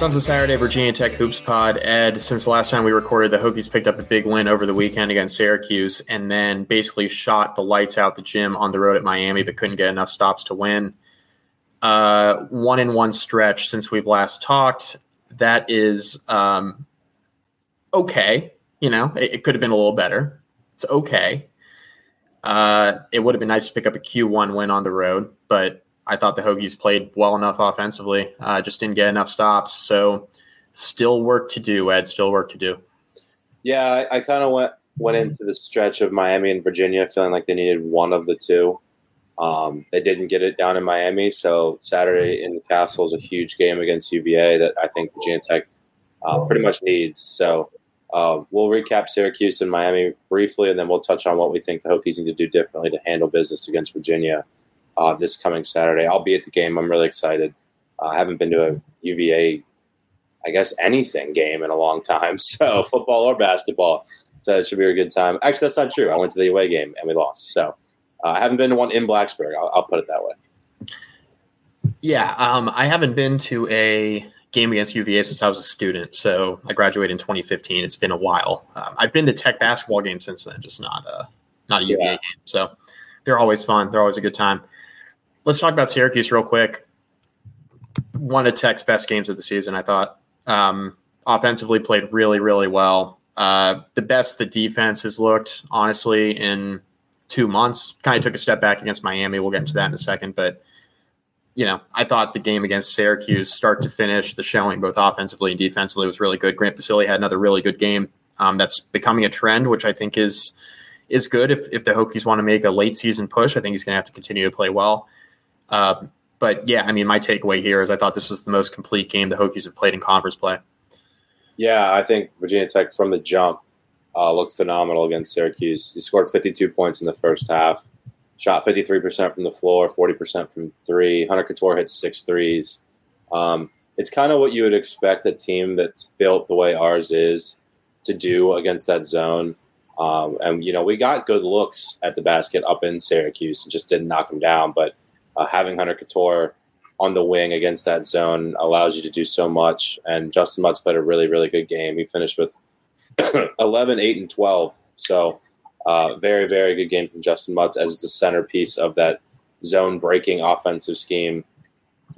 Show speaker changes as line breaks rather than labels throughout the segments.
Sons of Saturday, Virginia Tech Hoops Pod. Ed, since the last time we recorded, the Hokies picked up a big win over the weekend against Syracuse and then basically shot the lights out the gym on the road at Miami, but couldn't get enough stops to win. Uh, one in one stretch since we've last talked. That is um, okay. You know, it, it could have been a little better. It's okay. Uh, it would have been nice to pick up a Q1 win on the road, but I thought the Hokies played well enough offensively, uh, just didn't get enough stops. So still work to do, Ed. Still work to do.
Yeah, I, I kind of went went into the stretch of Miami and Virginia feeling like they needed one of the two. Um, they didn't get it down in Miami, so Saturday in the Cassell is a huge game against UVA that I think Virginia Tech uh, pretty much needs. So uh, we'll recap Syracuse and Miami briefly, and then we'll touch on what we think the Hokies need to do differently to handle business against Virginia uh, this coming Saturday. I'll be at the game. I'm really excited. Uh, I haven't been to a UVA, I guess, anything game in a long time. So football or basketball. So it should be a good time. Actually, that's not true. I went to the away game and we lost. So uh, I haven't been to one in Blacksburg. I'll, I'll put it that way.
Yeah, um, I haven't been to a game against UVA since I was a student. So I graduated in 2015. It's been a while. Um, I've been to Tech basketball games since then, just not a not a UVA yeah. game. So they're always fun. They're always a good time let's talk about Syracuse real quick. One of Tech's best games of the season, I thought. Um, offensively played really, really well. Uh, the best the defense has looked, honestly, in two months. Kind of took a step back against Miami. We'll get into that in a second. But, you know, I thought the game against Syracuse, start to finish, the showing both offensively and defensively was really good. Grant Basile had another really good game. Um, that's becoming a trend, which I think is is good. If, if the Hokies want to make a late season push, I think he's going to have to continue to play well. Um, but yeah, I mean, my takeaway here is I thought this was the most complete game the Hokies have played in conference play.
Yeah, I think Virginia Tech from the jump uh, looked phenomenal against Syracuse. He scored 52 points in the first half, shot 53% from the floor, 40% from three. Hunter Cattoor hit six threes. Um, it's kind of what you would expect a team that's built the way ours is to do against that zone. Um, and, you know, we got good looks at the basket up in Syracuse and just didn't knock them down. But uh, having Hunter Cattoor on the wing against that zone allows you to do so much. And Justin Mutts played a really, really good game. He finished with 11, 8, and 12. So, uh, very, very good game from Justin Mutts as the centerpiece of that zone breaking offensive scheme.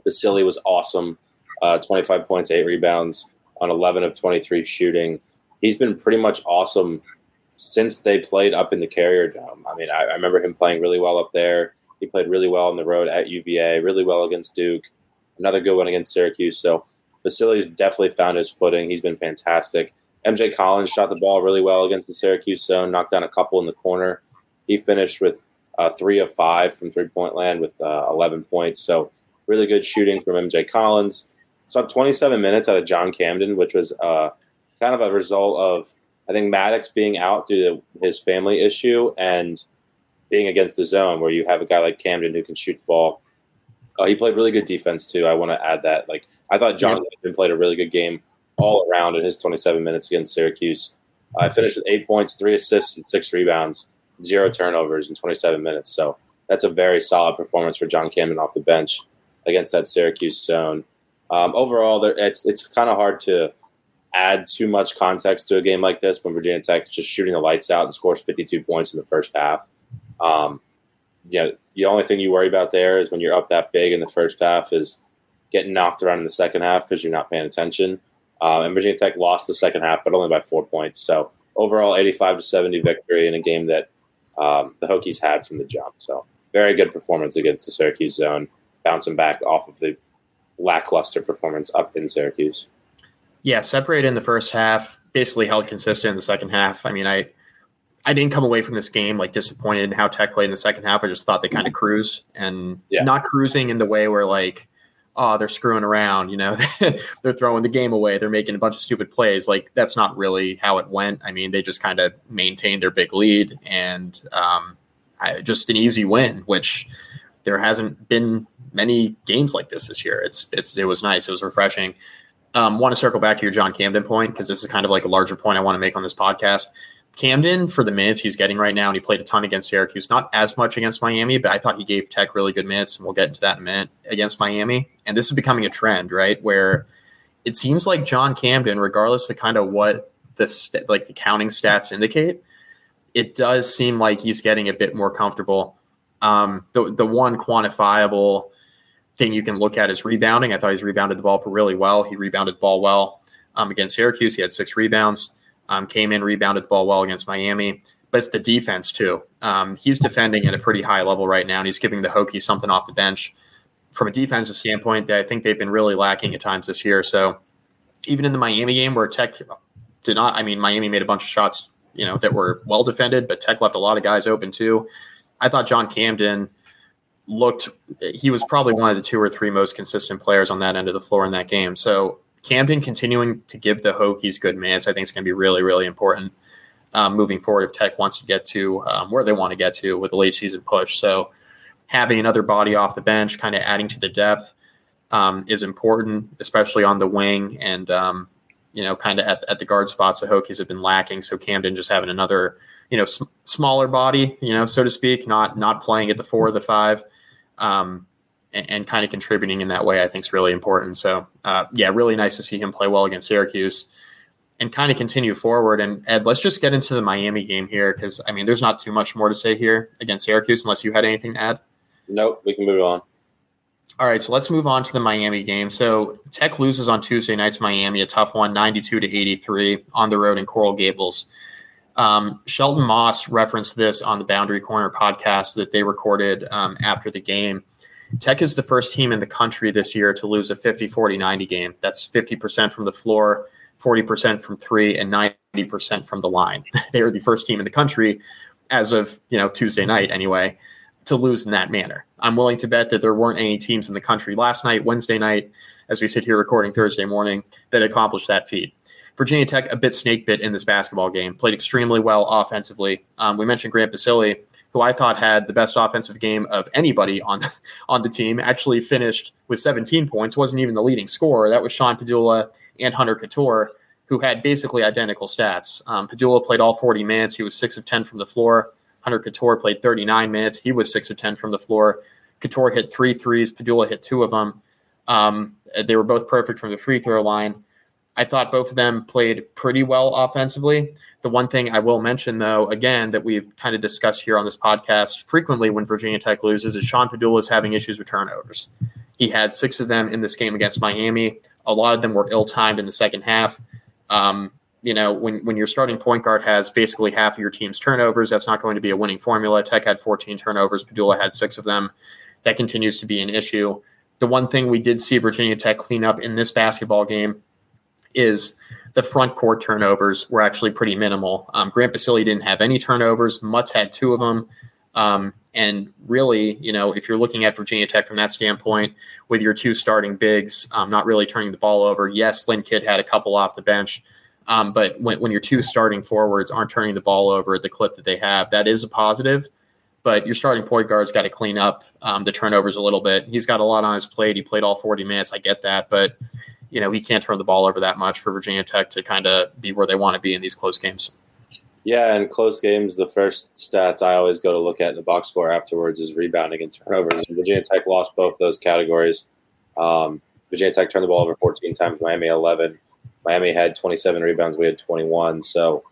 Basile was awesome. Uh, 25 points, 8 rebounds on 11 of 23 shooting. He's been pretty much awesome since they played up in the Carrier Dome. I mean, I, I remember him playing really well up there. He played really well on the road at UVA, really well against Duke, another good one against Syracuse. So Basile's definitely found his footing. He's been fantastic. MJ Collins shot the ball really well against the Syracuse zone, knocked down a couple in the corner. He finished with uh, three of five from three point land with uh, 11 points. So really good shooting from MJ Collins. So 27 minutes out of John Camden, which was uh, kind of a result of I think Maddox being out due to his family issue and being against the zone where you have a guy like Camden who can shoot the ball. Uh, he played really good defense too. I want to add that. Like I thought John yeah. played a really good game all around in his 27 minutes against Syracuse. I uh, finished with eight points, three assists, and six rebounds, zero turnovers in 27 minutes. So that's a very solid performance for John Camden off the bench against that Syracuse zone. Um, overall, it's it's kind of hard to add too much context to a game like this when Virginia Tech is just shooting the lights out and scores 52 points in the first half. Um, yeah, the only thing you worry about there is when you're up that big in the first half is getting knocked around in the second half because you're not paying attention. Uh, and Virginia Tech lost the second half, but only by four points. So overall, 85 to 70 victory in a game that um, the Hokies had from the jump. So very good performance against the Syracuse zone, bouncing back off of the lackluster performance up in Syracuse.
Yeah, separated in the first half, basically held consistent in the second half. I mean, I I didn't come away from this game like disappointed in how Tech played in the second half. I just thought they kind of cruised and yeah. not cruising in the way where like, oh, they're screwing around, you know, they're throwing the game away, they're making a bunch of stupid plays. Like that's not really how it went. I mean, they just kind of maintained their big lead and um, I, just an easy win, which there hasn't been many games like this this year. It's it's it was nice. It was refreshing. Um, want to circle back to your John Camden point because this is kind of like a larger point I want to make on this podcast. Camden, for the minutes he's getting right now, and he played a ton against Syracuse, not as much against Miami, but I thought he gave Tech really good minutes, and we'll get into that in a minute against Miami. And this is becoming a trend, right? Where it seems like John Camden, regardless of kind of what the st- like the counting stats indicate, it does seem like he's getting a bit more comfortable. Um, the the one quantifiable thing you can look at is rebounding. I thought he's rebounded the ball really well. He rebounded the ball well um, against Syracuse. He had six rebounds. Um, came in, rebounded the ball well against Miami. But it's the defense too. Um, he's defending at a pretty high level right now, and he's giving the Hokies something off the bench. From a defensive standpoint, that I think they've been really lacking at times this year. So even in the Miami game where Tech did not, I mean, Miami made a bunch of shots, you know, that were well defended, but Tech left a lot of guys open too. I thought John Camden looked he was probably one of the two or three most consistent players on that end of the floor in that game. So Camden continuing to give the Hokies good minutes, I think is going to be really, really important um, moving forward if Tech wants to get to um, where they want to get to with the late season push. So having another body off the bench, kind of adding to the depth, um, is important, especially on the wing and um, you know, kind of at, at the guard spots. The Hokies have been lacking, so Camden just having another you know sm- smaller body, you know, so to speak, not not playing at the four or the five. Um, and, and kind of contributing in that way, I think is really important. So, uh, yeah, really nice to see him play well against Syracuse and kind of continue forward. And Ed, let's just get into the Miami game here because I mean, there's not too much more to say here against Syracuse unless you had anything to add.
Nope, we can move on.
All right, so let's move on to the Miami game. So Tech loses on Tuesday night to Miami, a tough one, 92 to 83 on the road in Coral Gables. Um, Shelton Moss referenced this on the Boundary Corner podcast that they recorded um, after the game. Tech is the first team in the country this year to lose a 50 40 90 game. That's 50% from the floor, 40% from three, and 90% from the line. they are the first team in the country as of you know Tuesday night anyway to lose in that manner. I'm willing to bet that there weren't any teams in the country last night, Wednesday night, as we sit here recording Thursday morning, that accomplished that feat. Virginia Tech a bit snake bit in this basketball game, played extremely well offensively. Um, we mentioned Grant Basile who I thought had the best offensive game of anybody on on the team, actually finished with 17 points. wasn't even the leading scorer. That was Sean Pedulla and Hunter Cattoor, who had basically identical stats. Um, Pedulla played all 40 minutes. He was six of 10 from the floor. Hunter Cattoor played 39 minutes. He was six of 10 from the floor. Cattoor hit three threes. Pedulla hit two of them. Um, they were both perfect from the free throw line. I thought both of them played pretty well offensively. The one thing I will mention, though, again, that we've kind of discussed here on this podcast frequently when Virginia Tech loses is Sean Pedulla is having issues with turnovers. He had six of them in this game against Miami. A lot of them were ill timed in the second half. Um, you know, when, when your starting point guard has basically half of your team's turnovers, that's not going to be a winning formula. Tech had 14 turnovers, Pedulla had six of them. That continues to be an issue. The one thing we did see Virginia Tech clean up in this basketball game is the front court turnovers were actually pretty minimal. Um, Grant Basile didn't have any turnovers. Mutts had two of them. Um, and really, you know, if you're looking at Virginia Tech from that standpoint, with your two starting bigs, um, not really turning the ball over. Yes, Lynn Kidd had a couple off the bench, um, but when, when your two starting forwards aren't turning the ball over at the clip that they have, that is a positive. But your starting point guard's got to clean up um, the turnovers a little bit. He's got a lot on his plate. He played all 40 minutes. I get that, but you know, he can't turn the ball over that much for Virginia Tech to kind of be where they want to be in these close games.
Yeah, in close games, the first stats I always go to look at in the box score afterwards is rebounding and turnovers. Virginia Tech lost both those categories. Um, Virginia Tech turned the ball over 14 times, Miami 11. Miami had 27 rebounds, we had 21. So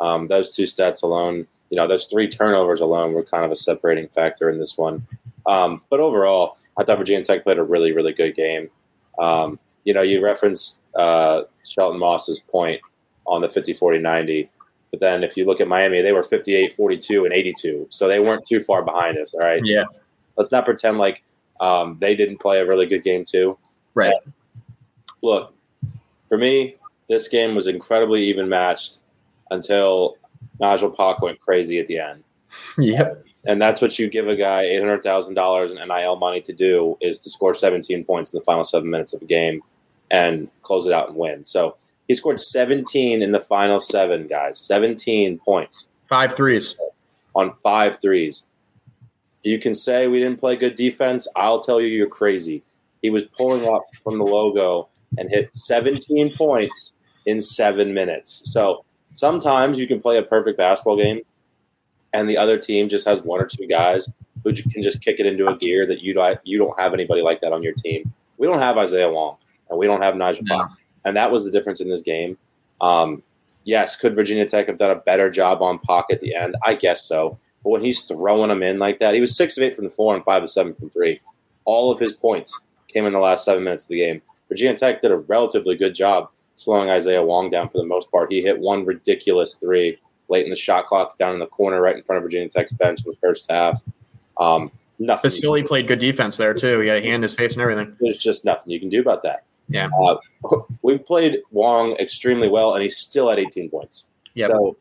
um, those two stats alone, you know, those three turnovers alone were kind of a separating factor in this one. Um, but overall, I thought Virginia Tech played a really, really good game. Um, you know, you referenced uh, Shelton Moss's point on the 50 40 90. But then if you look at Miami, they were 58 42 and 82. So they weren't too far behind us. All right.
Yeah.
So let's not pretend like um, they didn't play a really good game too.
Right.
But look, for me, this game was incredibly even matched until Nigel Pack went crazy at the end.
Yep.
And that's what you give a guy eight hundred thousand dollars in NIL money to do is to score seventeen points in the final seven minutes of a game and close it out and win. So he scored seventeen in the final seven, guys. Seventeen points
Five threes.
on five threes. You can say we didn't play good defense. I'll tell you, you're crazy. He was pulling up from the logo and hit 17 points in seven minutes. So sometimes you can play a perfect basketball game, and the other team just has one or two guys who can just kick it into a gear that you don't you don't have anybody like that on your team. We don't have Isaiah Wong, and we don't have Nigel
No.
And that was the difference in this game. Um, yes, could Virginia Tech have done a better job on Pack at the end? I guess so. But when he's throwing them in like that, he was six of eight from the floor and five of seven from three. All of his points came in the last seven minutes of the game. Virginia Tech did a relatively good job slowing Isaiah Wong down for the most part. He hit one ridiculous three late in the shot clock down in the corner right in front of Virginia Tech's bench in the first half. Um, nothing.
Basile played good defense there too. He had a hand in his face and everything.
There's just nothing you can do about that.
Yeah.
Uh, we played Wong extremely well, and he's still at 18 points.
Yep.
So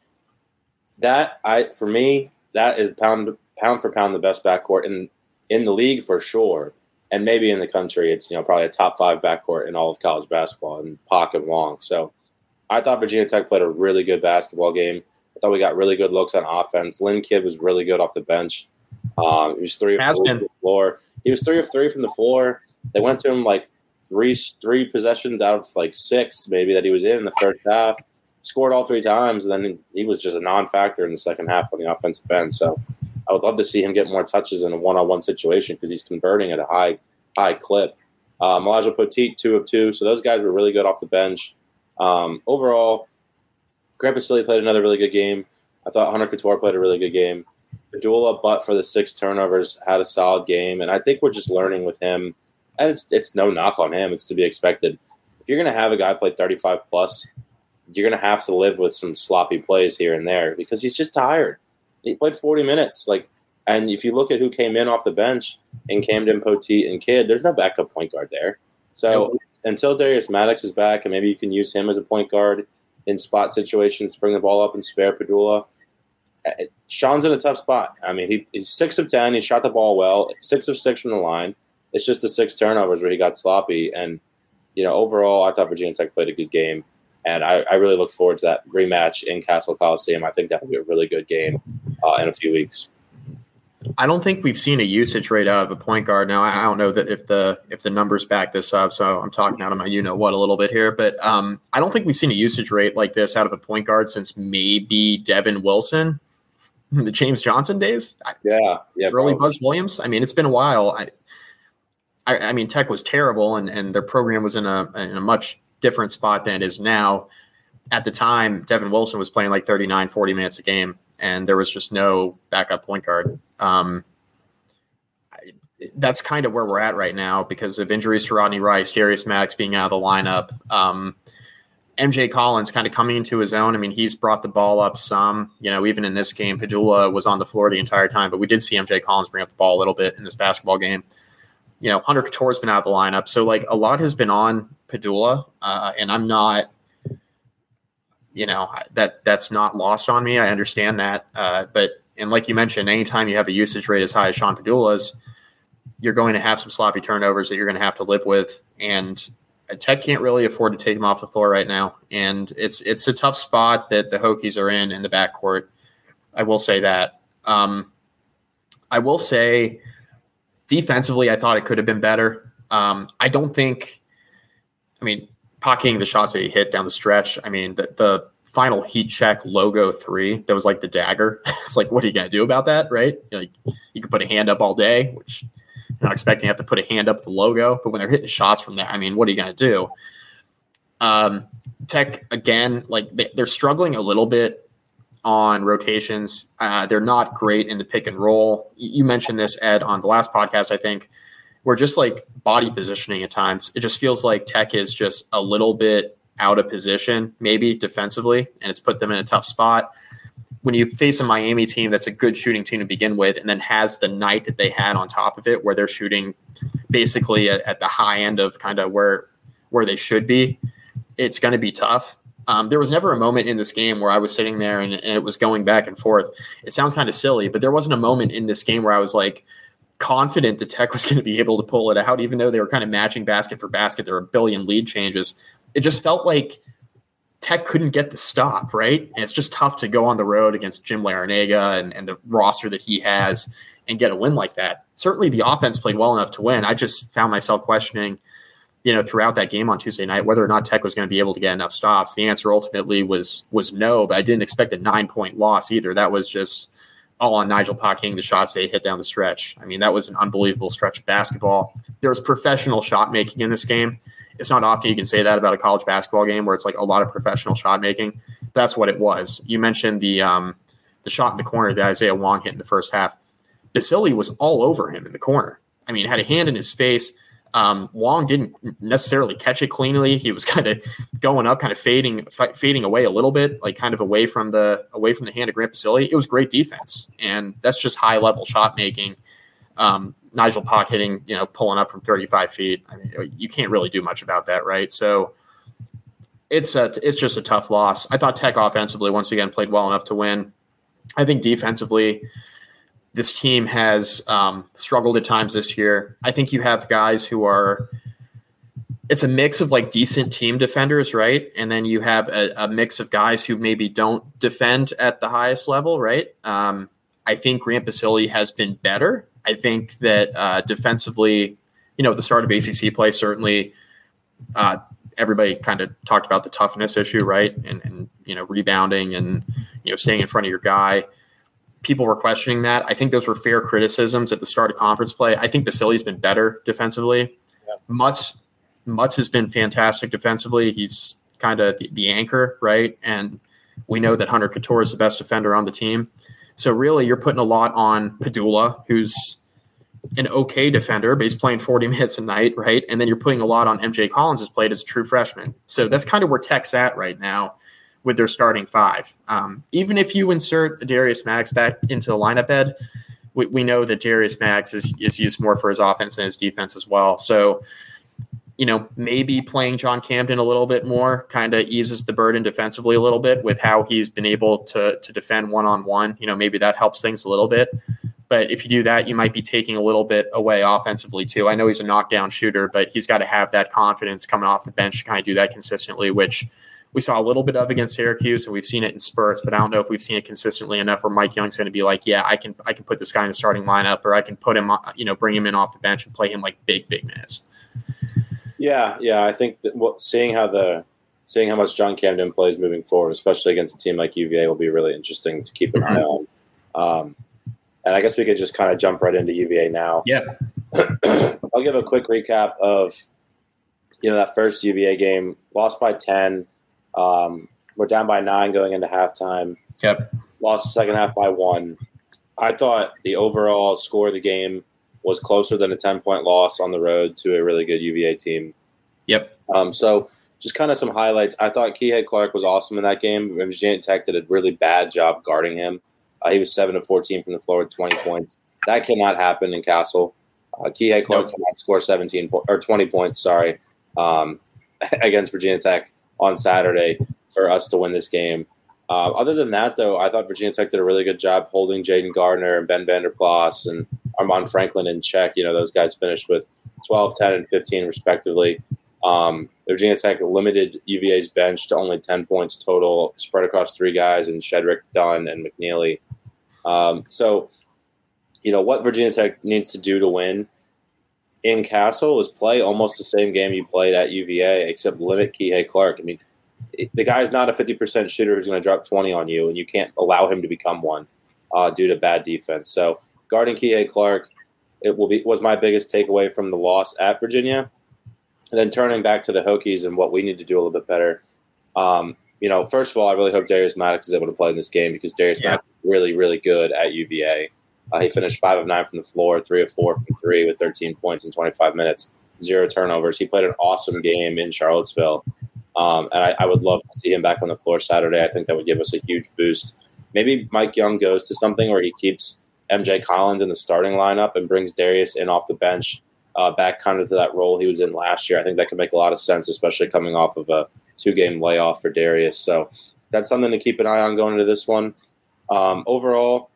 that I for me that is pound pound for pound the best backcourt in in the league for sure, and maybe in the country. It's you know probably a top five backcourt in all of college basketball, and Pack and Wong. So I thought Virginia Tech played a really good basketball game. I thought we got really good looks on offense. Lynn Kidd was really good off the bench. Um, he was three of three from the floor. He was three of three from the floor. They went to him like three three possessions out of like six maybe that he was in in the first half. Scored all three times, and then he was just a non-factor in the second half on the offensive end. So I would love to see him get more touches in a one-on-one situation because he's converting at a high high clip. Um, Elijah Poteet, two of two. So those guys were really good off the bench. Um, overall, Grant Basile played another really good game. I thought Hunter Cattoor played a really good game. Pedulla, but for the six turnovers, had a solid game, and I think we're just learning with him. And it's it's no knock on him; it's to be expected. If you're going to have a guy play 35 plus, you're going to have to live with some sloppy plays here and there because he's just tired. He played 40 minutes, like, and if you look at who came in off the bench in Camden, Poteet, and Kidd, there's no backup point guard there. So until Darius Maddox is back, and maybe you can use him as a point guard in spot situations to bring the ball up and spare Pedulla. uh, Sean's in a tough spot. I mean, he, he's six of ten. He shot the ball well, six of six from the line. It's just the six turnovers where he got sloppy. And you know, overall, I thought Virginia Tech played a good game, and I, I really look forward to that rematch in Cassell Coliseum. I think that will be a really good game uh, in a few weeks.
I don't think we've seen a usage rate out of a point guard. Now I don't know that if the if the numbers back this up, so I'm talking out of my you know what a little bit here, but um, I don't think we've seen a usage rate like this out of a point guard since maybe Devin Wilson, the James Johnson days,
Yeah, yeah.
early
probably.
Buzz Williams. I mean, it's been a while. I, I, I mean, Tech was terrible, and and their program was in a in a much different spot than it is now. At the time, Devin Wilson was playing like 39, 40 minutes a game, and there was just no backup point guard. Um, that's kind of where we're at right now because of injuries to Rodney Rice, Darius Maddox being out of the lineup. Um, MJ Collins kind of coming into his own. I mean, he's brought the ball up some. You know, even in this game, Pedulla was on the floor the entire time, but we did see MJ Collins bring up the ball a little bit in this basketball game. You know, Hunter Cattoor's been out of the lineup, so like a lot has been on Pedulla, uh, and I'm not. You know that that's not lost on me. I understand that, uh, but and like you mentioned, anytime you have a usage rate as high as Sean Pedulla's, you're going to have some sloppy turnovers that you're going to have to live with, and Tech can't really afford to take him off the floor right now, and it's it's a tough spot that the Hokies are in in the backcourt. I will say that. Um, I will say, defensively, I thought it could have been better. Um, I don't think. I mean, pocketing the shots that he hit down the stretch. I mean, the the final heat check logo three that was like the dagger. it's like, what are you gonna do about that, right? Like, you could put a hand up all day, which you're not expecting you have to put a hand up the logo, but when they're hitting shots from that, I mean, what are you to do? Um, Tech again, like they, they're struggling a little bit on rotations. Uh, they're not great in the pick and roll. You mentioned this, Ed, on the last podcast. I think we're just like body positioning at times. It just feels like Tech is just a little bit out of position, maybe defensively, and it's put them in a tough spot when you face a Miami team that's a good shooting team to begin with, and then has the night that they had on top of it, where they're shooting basically at, at the high end of kind of where where they should be, it's going to be tough. Um, there was never a moment in this game where I was sitting there and, and it was going back and forth. It sounds kind of silly, but there wasn't a moment in this game where I was like confident that Tech was going to be able to pull it out, even though they were kind of matching basket for basket. There were a billion lead changes. It just felt like Tech couldn't get the stop, right? And it's just tough to go on the road against Jim Larrañaga and, and the roster that he has and get a win like that. Certainly the offense played well enough to win. I just found myself questioning, you know, throughout that game on Tuesday night whether or not Tech was going to be able to get enough stops. The answer ultimately was was no, but I didn't expect a nine point loss either. That was just all on Nigel Pack hitting the shots they hit down the stretch. I mean, that was an unbelievable stretch of basketball. There was professional shot making in this game it's not often you can say that about a college basketball game where it's like a lot of professional shot making. That's what it was. You mentioned the um, the shot in the corner that Isaiah Wong hit in the first half. Basile was all over him in the corner. I mean, had a hand in his face. Um, Wong didn't necessarily catch it cleanly. He was kind of going up, kind of fading, f- fading away a little bit, like kind of away from the away from the hand of Grant Basile. It was great defense, and that's just high level shot making. Um, Nigel Pack hitting, you know, pulling up from 35 feet. I mean, you can't really do much about that, right? So it's a, it's just a tough loss. I thought Tech offensively once again played well enough to win. I think defensively, this team has um, struggled at times this year. I think you have guys who are. It's a mix of like decent team defenders, right? And then you have a, a mix of guys who maybe don't defend at the highest level, right? Um, I think Grant has been better I think that uh, defensively, you know, at the start of ACC play, certainly uh, everybody kind of talked about the toughness issue, right? And, and, you know, rebounding and, you know, staying in front of your guy. People were questioning that. I think those were fair criticisms at the start of conference play. I think Basile's been better defensively. Yeah. Mutts, Mutts has been fantastic defensively. He's kind of the, the anchor, right? And we know that Hunter Cattoor is the best defender on the team. So really, you're putting a lot on Pedulla, who's an okay defender, but he's playing 40 minutes a night, right? And then you're putting a lot on MJ Collins, has played as a true freshman. So that's kind of where Tech's at right now with their starting five. Um, even if you insert Darius Maddox back into the lineup, Ed, we, we know that Darius Maddox is, is used more for his offense and his defense as well. So you know, maybe playing John Camden a little bit more kind of eases the burden defensively a little bit with how he's been able to to defend one on one. You know, maybe that helps things a little bit. But if you do that, you might be taking a little bit away offensively too. I know he's a knockdown shooter, but he's got to have that confidence coming off the bench to kind of do that consistently, which we saw a little bit of against Syracuse, and we've seen it in spurts. But I don't know if we've seen it consistently enough where Mike Young's going to be like, yeah, I can I can put this guy in the starting lineup, or I can put him, you know, bring him in off the bench and play him like big big minutes.
Yeah, yeah. I think that what, seeing how the seeing how much John Camden plays moving forward, especially against a team like UVA, will be really interesting to keep an eye on. Um, and I guess we could just kind of jump right into UVA now.
Yeah.
I'll give a quick recap of you know that first UVA game. Lost by ten. Um, we're down by nine going into halftime.
Yep.
Lost the second half by one. I thought the overall score of the game was closer than a 10 point loss on the road to a really good UVA team.
Yep.
Um, so just kind of some highlights. I thought Kihei Clark was awesome in that game. Virginia Tech did a really bad job guarding him. Uh, he was 7 to 14 from the floor with 20 points. That cannot happen in Cassell. Uh, Kihei Clark nope. cannot score 17 po- or 20 points, sorry, um, against Virginia Tech on Saturday for us to win this game. Uh, other than that, though, I thought Virginia Tech did a really good job holding Jayden Gardner and Ben Vander Plas and Armaan Franklin in check. You know, those guys finished with 12, 10, and 15, respectively. Um, Virginia Tech limited UVA's bench to only 10 points total, spread across three guys in Shedrick, Dunn, and McKneely. Um, so, you know, what Virginia Tech needs to do to win in Cassell is play almost the same game you played at UVA, except limit Kihei Clark. I mean, the guy's not a 50% shooter who's going to drop 20 on you, and you can't allow him to become one uh, due to bad defense. So, guarding Kihei Clark, it will be was my biggest takeaway from the loss at Virginia. And then turning back to the Hokies and what we need to do a little bit better. Um, you know, first of all, I really hope Darius Maddox is able to play in this game because Darius yeah. Maddox is really, really good at UVA. Uh, he finished five of nine from the floor, three of four from three with 13 points in 25 minutes, zero turnovers. He played an awesome game in Charlottesville. Um, and I, I, would love to see him back on the floor Saturday. I think that would give us a huge boost maybe Mike Young goes to something where he keeps MJ Collins in the starting lineup and brings Darius in off the bench uh, back kind of to that role he was in last year. I think that could make a lot of sense, especially coming off of a two game layoff for Darius. So that's something to keep an eye on going into this one. Um, overall,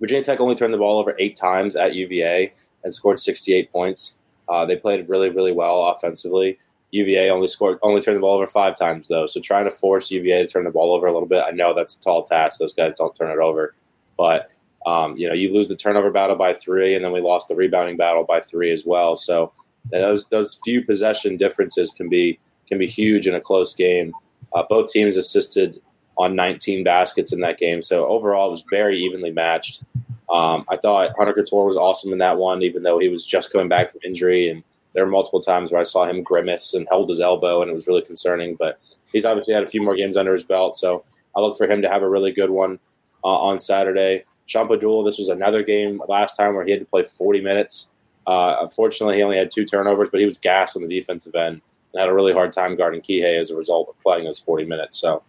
Virginia Tech only turned the ball over eight times at UVA and scored 68 points. Uh, they played really, really well offensively. UVA only scored, only turned the ball over five times though. So trying to force UVA to turn the ball over a little bit, I know that's a tall task. Those guys don't turn it over, but um, you know, you lose the turnover battle by three, and then we lost the rebounding battle by three as well. So those those few possession differences can be can be huge in a close game. Uh, both teams assisted on 19 baskets in that game, so overall it was very evenly matched. Um, I thought Hunter Cattoor was awesome in that one, even though he was just coming back from injury, and there were multiple times where I saw him grimace and held his elbow, and it was really concerning. But he's obviously had a few more games under his belt, so I look for him to have a really good one uh, on Saturday. Sean Pedulla, this was another game last time where he had to play 40 minutes. Uh, unfortunately, he only had two turnovers, but he was gassed on the defensive end and had a really hard time guarding Kihei as a result of playing those 40 minutes. So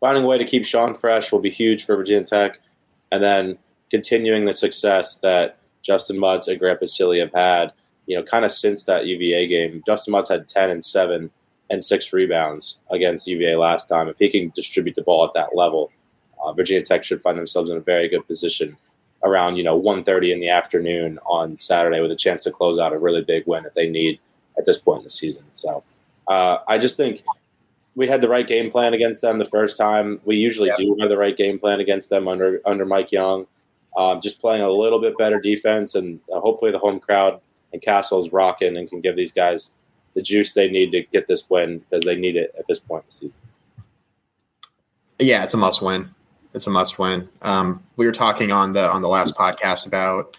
finding a way to keep Sean fresh will be huge for Virginia Tech. And then continuing the success that Justin Mutts and Grant Basile have had, you know, kind of since that UVA game. Justin Mutts had 10 and 7 and six rebounds against UVA last time. If he can distribute the ball at that level, uh, Virginia Tech should find themselves in a very good position around you know 1.30 in the afternoon on Saturday with a chance to close out a really big win that they need at this point in the season. So uh, I just think we had the right game plan against them the first time. We usually yeah. do have the right game plan against them under under Mike Young. Um, just playing a little bit better defense, and uh, hopefully the home crowd and Cassell is rocking and can give these guys the juice they need to get this win because they need it at this point in the season.
Yeah, it's a must win it's a must win. Um, we were talking on the on the last podcast about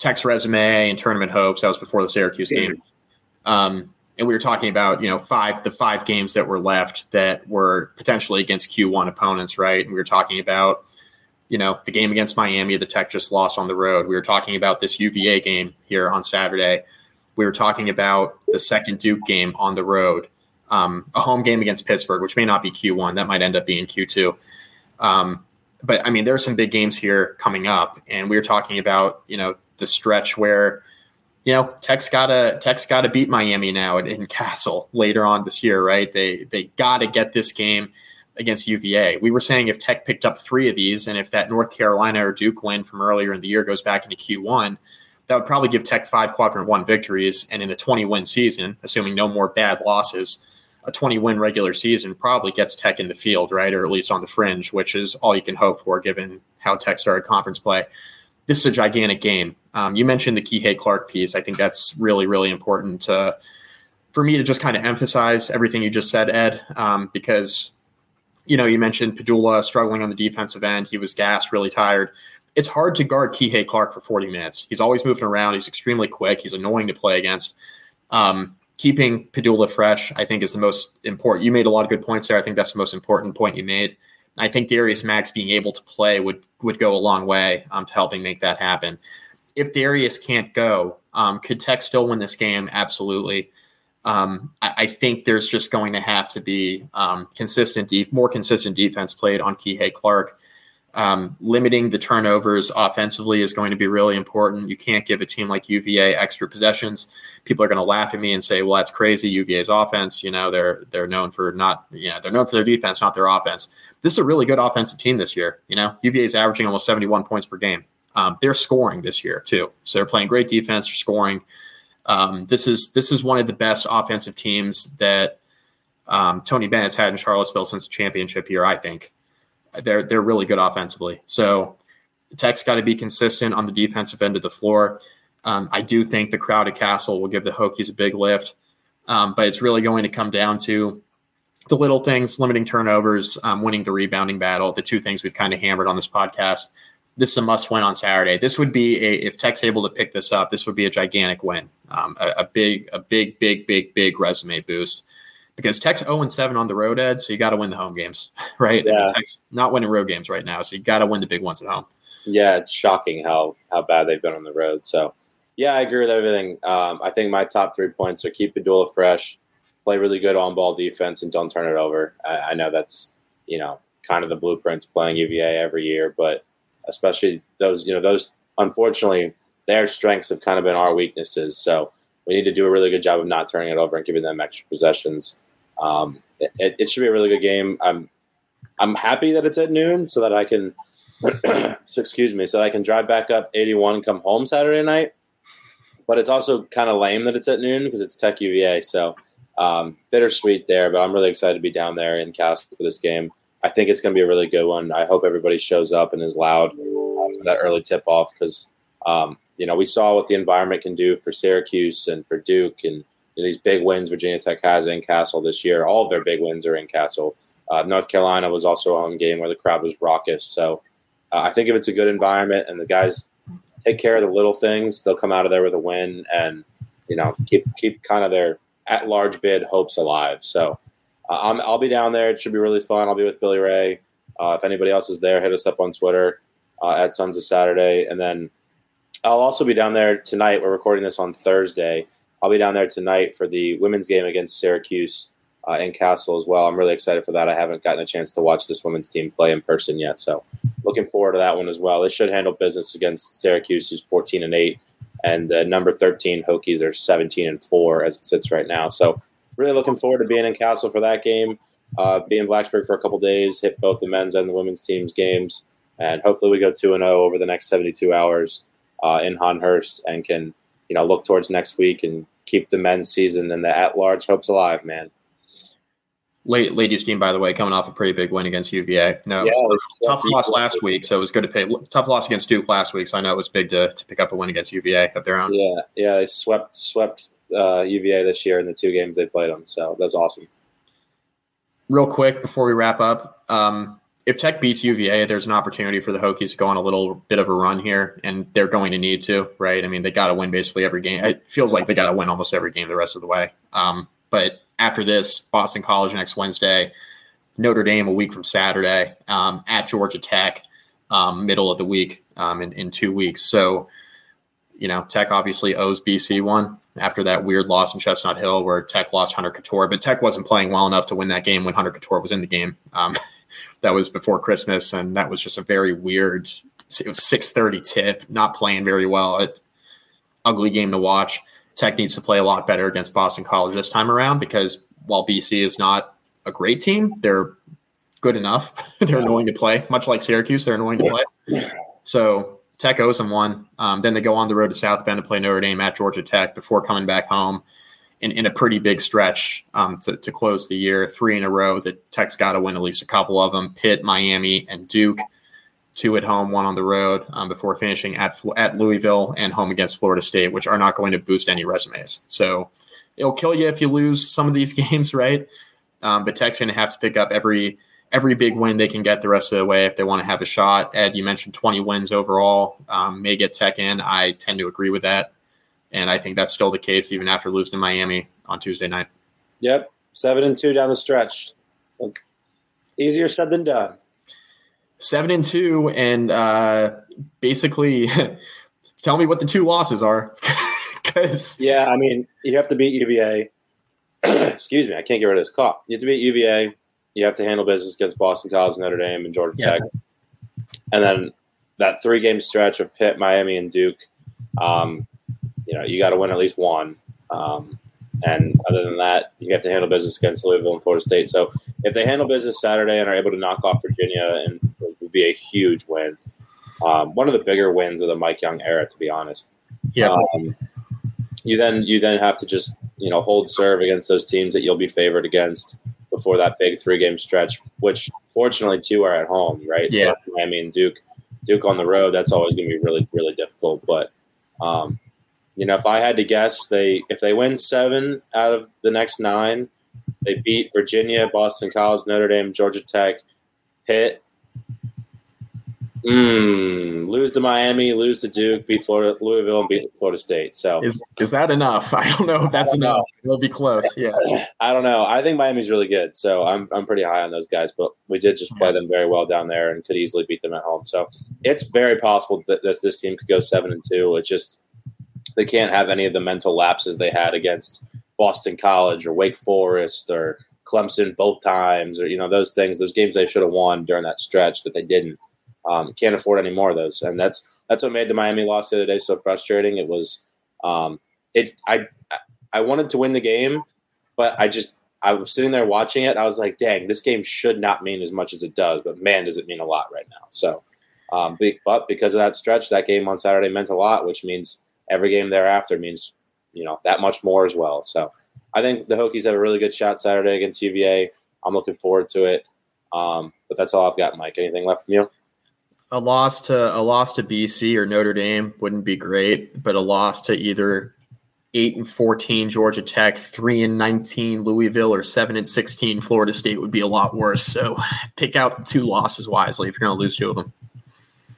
Tech's resume and tournament hopes. That was before the Syracuse game. Um, and we were talking about you know five the five games that were left that were potentially against Q1 opponents, right? And we were talking about you know the game against Miami, the Tech just lost on the road. We were talking about this UVA game here on Saturday. We were talking about the second Duke game on the road, um, a home game against Pittsburgh, which may not be Q1, that might end up being Q2. Um, but I mean, there are some big games here coming up, and we were talking about you know the stretch where you know Tech's gotta Tech's gotta beat Miami now in, in Cassell later on this year, right? They they gotta get this game against UVA. We were saying if Tech picked up three of these, and if that North Carolina or Duke win from earlier in the year goes back into Q1, that would probably give Tech five quadrant one victories, and in a 20 win season, assuming no more bad losses a 20 win regular season probably gets Tech in the field, right? Or at least on the fringe, which is all you can hope for given how Tech started conference play. This is a gigantic game. Um, you mentioned the Kihei Clark piece. I think that's really, really important to, for me to just kind of emphasize everything you just said, Ed, um, because, you know, you mentioned Pedulla struggling on the defensive end. He was gassed, really tired. It's hard to guard Kihei Clark for 40 minutes. He's always moving around. He's extremely quick. He's annoying to play against. Um, keeping Pedulla fresh, I think, is the most important. You made a lot of good points there. I think that's the most important point you made. I think Darius Max being able to play would would go a long way um, to helping make that happen. If Darius can't go, um, could Tech still win this game? Absolutely. Um, I, I, think there's just going to have to be um, consistent, def- more consistent defense played on Kihei Clark. Um, limiting the turnovers offensively is going to be really important. You can't give a team like UVA extra possessions. People are going to laugh at me and say, "Well, that's crazy." UVA's offense, you know, they're they're known for not, you know, they're known for their defense, not their offense. This is a really good offensive team this year. You know, UVA is averaging almost 71 points per game. Um, they're scoring this year too, so they're playing great defense. They're scoring. Um, this is this is one of the best offensive teams that um, Tony Bennett's had in Charlottesville since the championship year. I think they're they're really good offensively. So Tech's got to be consistent on the defensive end of the floor. Um, I do think the crowded Cassell will give the Hokies a big lift, um, but it's really going to come down to the little things, limiting turnovers, um, winning the rebounding battle. The two things we've kind of hammered on this podcast. This is a must win on Saturday. This would be a if Tech's able to pick this up, this would be a gigantic win, um, a, a big, a big, big, big, big resume boost because Tech's 0 and 7 on the road, Ed. So you got to win the home games, right? Yeah. Tech's not winning road games right now, so you got to win the big ones at home.
Yeah, it's shocking how how bad they've been on the road. So yeah, I agree with everything. Um, I think my top three points are keep the Pedulla fresh, play really good on ball defense, and don't turn it over. I, I know that's you know kind of the blueprint to playing UVA every year. But especially those, you know, those unfortunately their strengths have kind of been our weaknesses. So we need to do a really good job of not turning it over and giving them extra possessions. Um, it, it, should be a really good game. I'm I'm happy that it's at noon so that I can excuse me so that I can drive back up 81 come home Saturday night. But it's also kind of lame that it's at noon because it's Tech UVA. So um, bittersweet there, but I'm really excited to be down there in Cassell for this game. I think it's going to be a really good one. I hope everybody shows up and is loud uh, for that early tip off because um, you know we saw what the environment can do for Syracuse and for Duke and know, these big wins Virginia Tech has in Cassell this year. All of their big wins are in Cassell. Uh, North Carolina was also a home game where the crowd was raucous. So uh, I think if it's a good environment and the guys take care of the little things, they'll come out of there with a win and you know keep keep kind of their at large bid hopes alive. So uh, i will be down there. It should be really fun. I'll be with Billy Ray. Uh, if anybody else is there, hit us up on Twitter uh, at Sons of Saturday. And then I'll also be down there tonight. We're recording this on Thursday. I'll be down there tonight for the women's game against Syracuse uh, in Cassell as well. I'm really excited for that. I haven't gotten a chance to watch this women's team play in person yet, so looking forward to that one as well. They should handle business against Syracuse, who's 14 and eight, and the number 13 Hokies are 17 and four as it sits right now. So really looking forward to being in Cassell for that game. Uh, be in Blacksburg for a couple days, hit both the men's and the women's teams games, and hopefully we go two and zero oh over the next 72 hours uh, in Hondhurst and can you know look towards next week and keep the men's season and the at large hopes alive, man.
Late, ladies team, by the way, coming off a pretty big win against UVA. No, yeah, tough loss last week, so it was good to pay. Tough loss against Duke last week, so I know it was big to, to pick up a win against UVA of their own.
Yeah, yeah, they swept swept uh, UVA this year in the two games they played them, so that's awesome.
Real quick before we wrap up, um, if Tech beats UVA, there's an opportunity for the Hokies to go on a little bit of a run here, and they're going to need to, right? I mean, they got to win basically every game. It feels like they got to win almost every game the rest of the way. Um, but after this, Boston College next Wednesday, Notre Dame a week from Saturday, um, at Georgia Tech, um, middle of the week um, in, in two weeks. So, you know, Tech obviously owes BC one after that weird loss in Chestnut Hill where Tech lost Hunter Cattoor, but Tech wasn't playing well enough to win that game when Hunter Cattoor was in the game. Um, that was before Christmas, and that was just a very weird. It was six thirty tip, not playing very well. It, ugly game to watch. Tech needs to play a lot better against Boston College this time around because while BC is not a great team, they're good enough. they're annoying to play, much like Syracuse. They're annoying to play. So Tech owes them one. Um, then they go on the road to South Bend to play Notre Dame at Georgia Tech before coming back home in, in a pretty big stretch um, to, to close the year. Three in a row that Tech's got to win at least a couple of them. Pitt, Miami, and Duke two at home, one on the road, um, before finishing at at Louisville and home against Florida State, which are not going to boost any resumes. So it'll kill you if you lose some of these games, right? Um, but Tech's going to have to pick up every every big win they can get the rest of the way if they want to have a shot. Ed, you mentioned 20 wins overall, um, may get Tech in. I tend to agree with that, and I think that's still the case even after losing to Miami on Tuesday night.
Yep, seven and two down the stretch. Easier said than done
seven and two, and uh, basically tell me what the two losses are.
Because yeah, I mean, you have to beat UVA. Excuse me, I can't get rid of this cough. You have to beat UVA. You have to handle business against Boston College, Notre Dame, and Georgia yeah. Tech, and then that three-game stretch of Pitt, Miami, and Duke. Um, you know, you got to win at least one. Um, and other than that, you have to handle business against Louisville and Florida State. So if they handle business Saturday and are able to knock off Virginia, and it would be a huge win. Um, one of the bigger wins of the Mike Young era, to be honest.
Yeah. Um,
you then you then have to just you know hold serve against those teams that you'll be favored against before that big three game stretch, which fortunately two are at home, right?
Yeah.
Miami and Duke. Duke on the road, that's always going to be really really difficult. But um, you know, if I had to guess, they if they win seven out of the next nine, they beat Virginia, Boston College, Notre Dame, Georgia Tech, hit. Mm, lose to Miami, lose to Duke, beat Florida, Louisville, and beat Florida State. So
is is that enough? I don't know if that's enough. Know. It'll be close. Yeah,
I don't know. I think Miami's really good, so I'm I'm pretty high on those guys. But we did just play them very well down there and could easily beat them at home. So it's very possible that this this team could go seven and two. It just they can't have any of the mental lapses they had against Boston College or Wake Forest or Clemson both times, or you know those things, those games they should have won during that stretch that they didn't. Um, can't afford any more of those, and that's that's what made the Miami loss the other day so frustrating. It was um, it I I wanted to win the game, but I just I was sitting there watching it. I was like, dang, this game should not mean as much as it does, but man, does it mean a lot right now. So, um, but because of that stretch, that game on Saturday meant a lot, which means every game thereafter means you know that much more as well. So I think the Hokies have a really good shot Saturday against UVA. I'm looking forward to it. Um, but that's all I've got, Mike. Anything left from you?
A loss to a loss to BC or Notre Dame wouldn't be great, but a loss to either eight and fourteen Georgia Tech, three and nineteen Louisville, or seven and sixteen Florida State would be a lot worse. So pick out two losses wisely if you're going to lose two of them.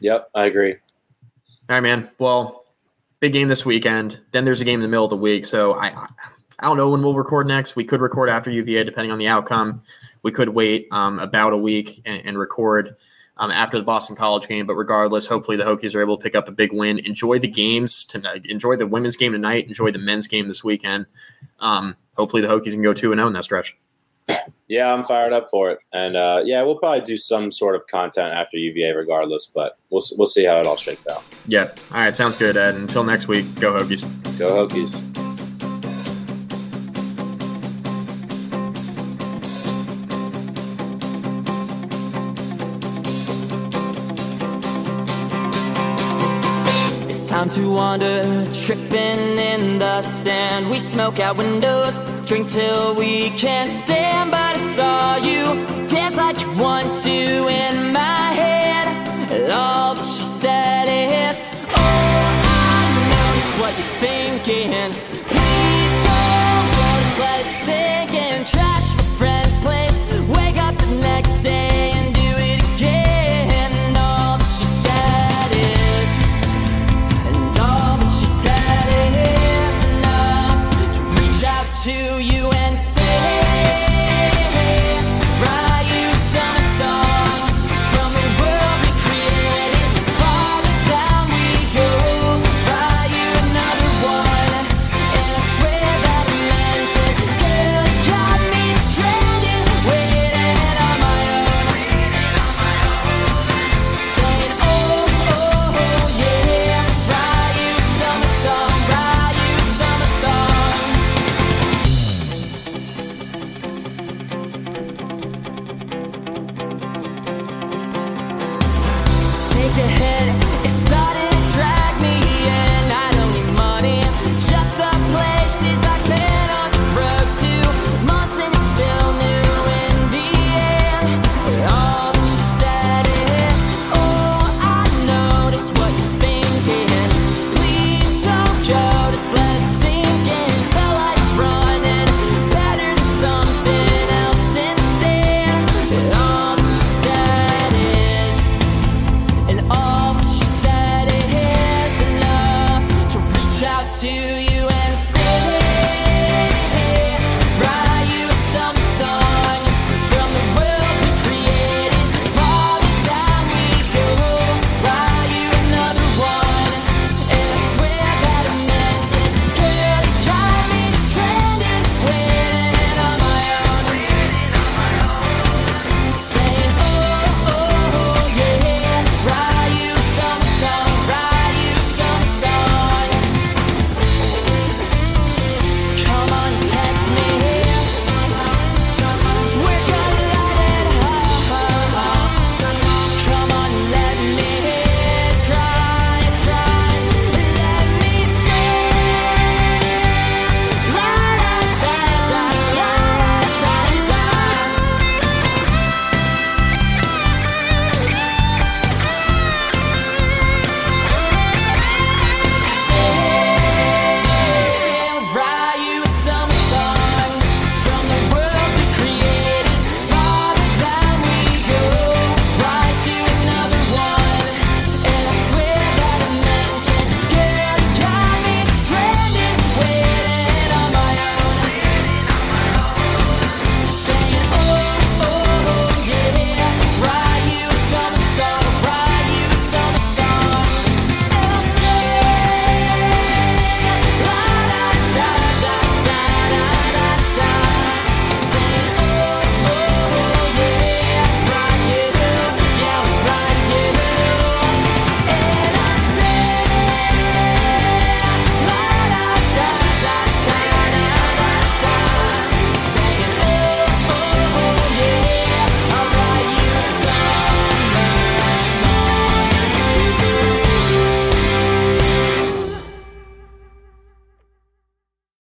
Yep, I agree. All
right, man. Well, big game this weekend. Then there's a game in the middle of the week. So I, I don't know when we'll record next. We could record after UVA, depending on the outcome. We could wait um, about a week and, and record um, after the Boston College game. But regardless, hopefully the Hokies are able to pick up a big win. Enjoy the games tonight. Enjoy the women's game tonight. Enjoy the men's game this weekend. Um, hopefully the Hokies can go two and zero in that stretch.
Yeah, I'm fired up for it, and uh, yeah, we'll probably do some sort of content after UVA, regardless. But we'll we'll see how it all shakes out.
Yeah. All right. Sounds good, Ed. Until next week, go Hokies.
Go Hokies.
It's time to wander, tripping in the sand. We smoke out windows, drink till we can't stand. But I saw you dance like you want to in my head. And all that she said is, Oh, I know just what you're thinking. Please don't go, just let it sink in. Trash my friend's place, wake up the next day. And do it again. And all that she said is, and all that she said is enough to you and